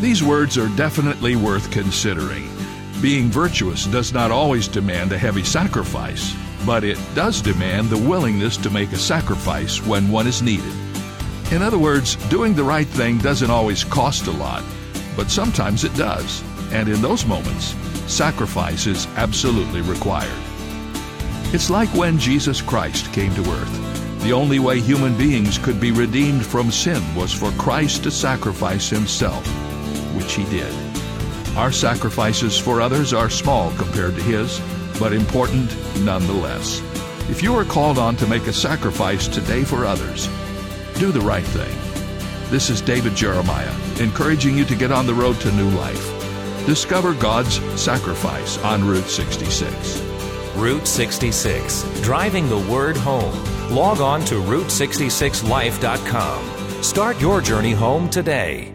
These words are definitely worth considering. Being virtuous does not always demand a heavy sacrifice, but it does demand the willingness to make a sacrifice when one is needed. In other words, doing the right thing doesn't always cost a lot, but sometimes it does, and in those moments, sacrifice is absolutely required. It's like when Jesus Christ came to earth. The only way human beings could be redeemed from sin was for Christ to sacrifice himself, which he did. Our sacrifices for others are small compared to his, but important nonetheless. If you are called on to make a sacrifice today for others, do the right thing. This is David Jeremiah, encouraging you to get on the road to new life. Discover God's sacrifice on Route 66. Route 66, driving the word home. Log on to Route66Life.com. Start your journey home today.